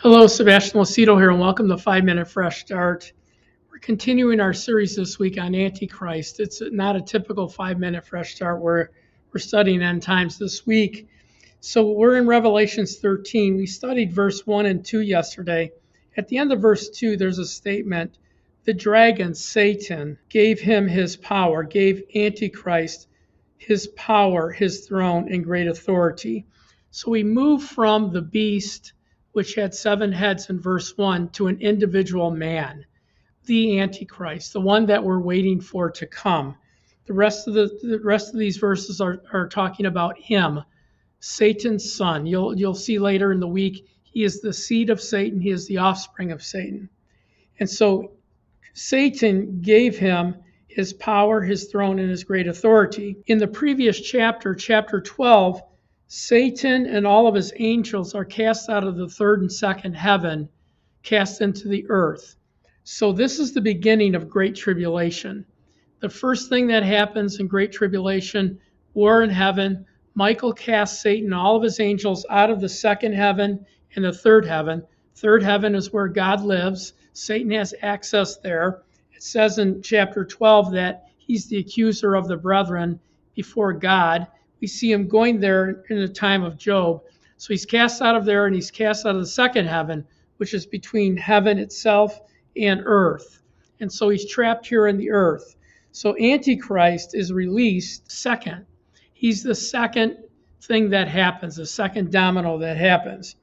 Hello, Sebastian Lucido here, and welcome to Five Minute Fresh Start. We're continuing our series this week on Antichrist. It's not a typical five minute fresh start where we're studying end times this week. So we're in Revelations 13. We studied verse 1 and 2 yesterday. At the end of verse 2, there's a statement The dragon, Satan, gave him his power, gave Antichrist his power, his throne, and great authority. So we move from the beast which had seven heads in verse 1, to an individual man, the Antichrist, the one that we're waiting for to come. The rest of the, the rest of these verses are, are talking about him, Satan's son. You'll you'll see later in the week he is the seed of Satan, he is the offspring of Satan. And so Satan gave him his power, his throne, and his great authority. In the previous chapter, chapter 12, Satan and all of his angels are cast out of the third and second heaven, cast into the earth. So, this is the beginning of Great Tribulation. The first thing that happens in Great Tribulation, war in heaven, Michael casts Satan and all of his angels out of the second heaven and the third heaven. Third heaven is where God lives. Satan has access there. It says in chapter 12 that he's the accuser of the brethren before God we see him going there in the time of Job. So he's cast out of there and he's cast out of the second heaven, which is between heaven itself and earth. And so he's trapped here in the earth. So Antichrist is released second. He's the second thing that happens, the second domino that happens.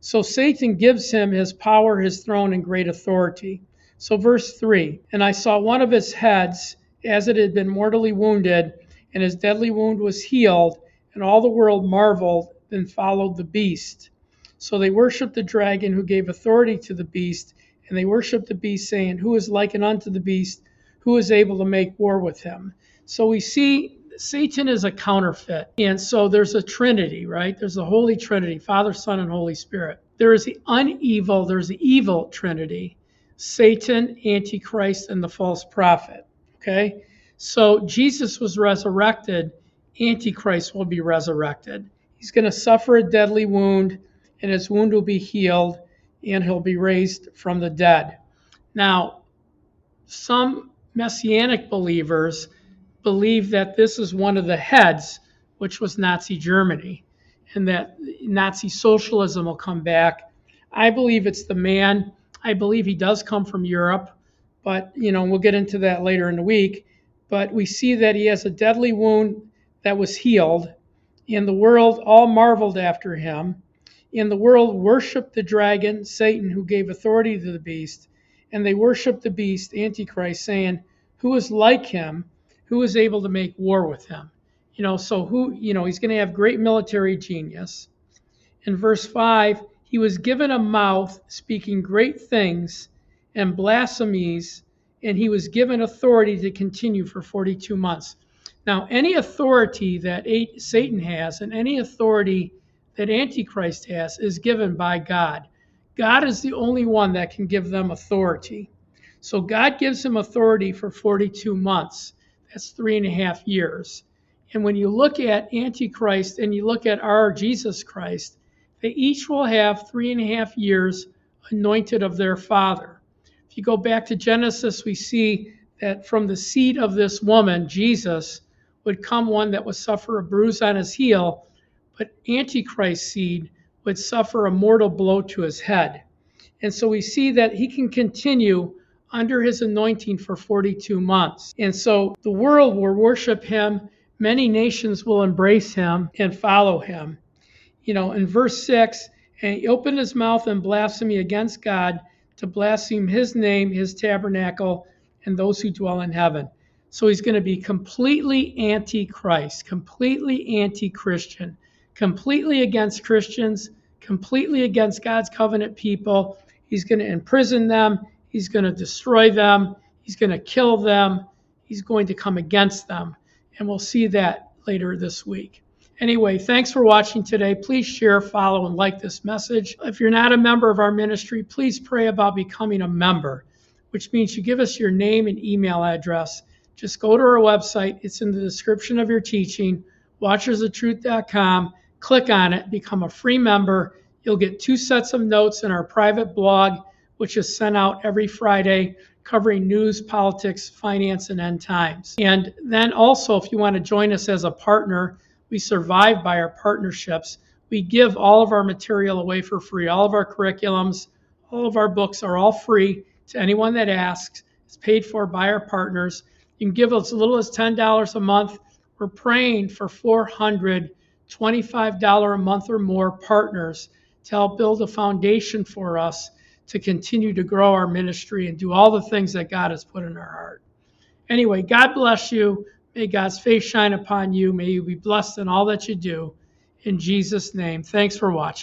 So Satan gives him his power, his throne, and great authority. So, verse 3 And I saw one of his heads, as it had been mortally wounded, and his deadly wound was healed, and all the world marveled and followed the beast. So they worshiped the dragon who gave authority to the beast, and they worshiped the beast, saying, Who is likened unto the beast? Who is able to make war with him? So we see Satan is a counterfeit. And so there's a trinity, right? There's a holy trinity, Father, Son, and Holy Spirit. There is the unevil, there's the evil trinity, Satan, Antichrist, and the false prophet. Okay? So Jesus was resurrected, Antichrist will be resurrected. He's going to suffer a deadly wound, and his wound will be healed, and he'll be raised from the dead. Now, some messianic believers believe that this is one of the heads, which was Nazi Germany, and that Nazi socialism will come back. I believe it's the man. I believe he does come from Europe, but you know we'll get into that later in the week but we see that he has a deadly wound that was healed. In the world, all marveled after him. In the world, worshiped the dragon, Satan, who gave authority to the beast. And they worshiped the beast, Antichrist, saying, Who is like him? Who is able to make war with him? You know, so who, you know, he's going to have great military genius. In verse 5, he was given a mouth speaking great things and blasphemies and he was given authority to continue for 42 months. Now, any authority that Satan has and any authority that Antichrist has is given by God. God is the only one that can give them authority. So God gives him authority for 42 months. That's three and a half years. And when you look at Antichrist and you look at our Jesus Christ, they each will have three and a half years anointed of their Father. If you go back to Genesis, we see that from the seed of this woman, Jesus, would come one that would suffer a bruise on his heel, but Antichrist's seed would suffer a mortal blow to his head. And so we see that he can continue under his anointing for 42 months. And so the world will worship him, many nations will embrace him and follow him. You know, in verse 6, and he opened his mouth in blasphemy against God to blaspheme his name, his tabernacle, and those who dwell in heaven. So he's going to be completely anti Christ, completely anti Christian, completely against Christians, completely against God's covenant people. He's going to imprison them, he's going to destroy them, he's going to kill them, he's going to come against them. And we'll see that later this week. Anyway, thanks for watching today. Please share, follow, and like this message. If you're not a member of our ministry, please pray about becoming a member, which means you give us your name and email address. Just go to our website, it's in the description of your teaching, watchersoftruth.com. Click on it, become a free member. You'll get two sets of notes in our private blog, which is sent out every Friday, covering news, politics, finance, and end times. And then also, if you want to join us as a partner, we survive by our partnerships. We give all of our material away for free, all of our curriculums, all of our books are all free to anyone that asks. It's paid for by our partners. You can give as little as $10 a month. We're praying for 400 $25 a month or more partners to help build a foundation for us to continue to grow our ministry and do all the things that God has put in our heart. Anyway, God bless you. May God's face shine upon you. May you be blessed in all that you do. In Jesus' name, thanks for watching.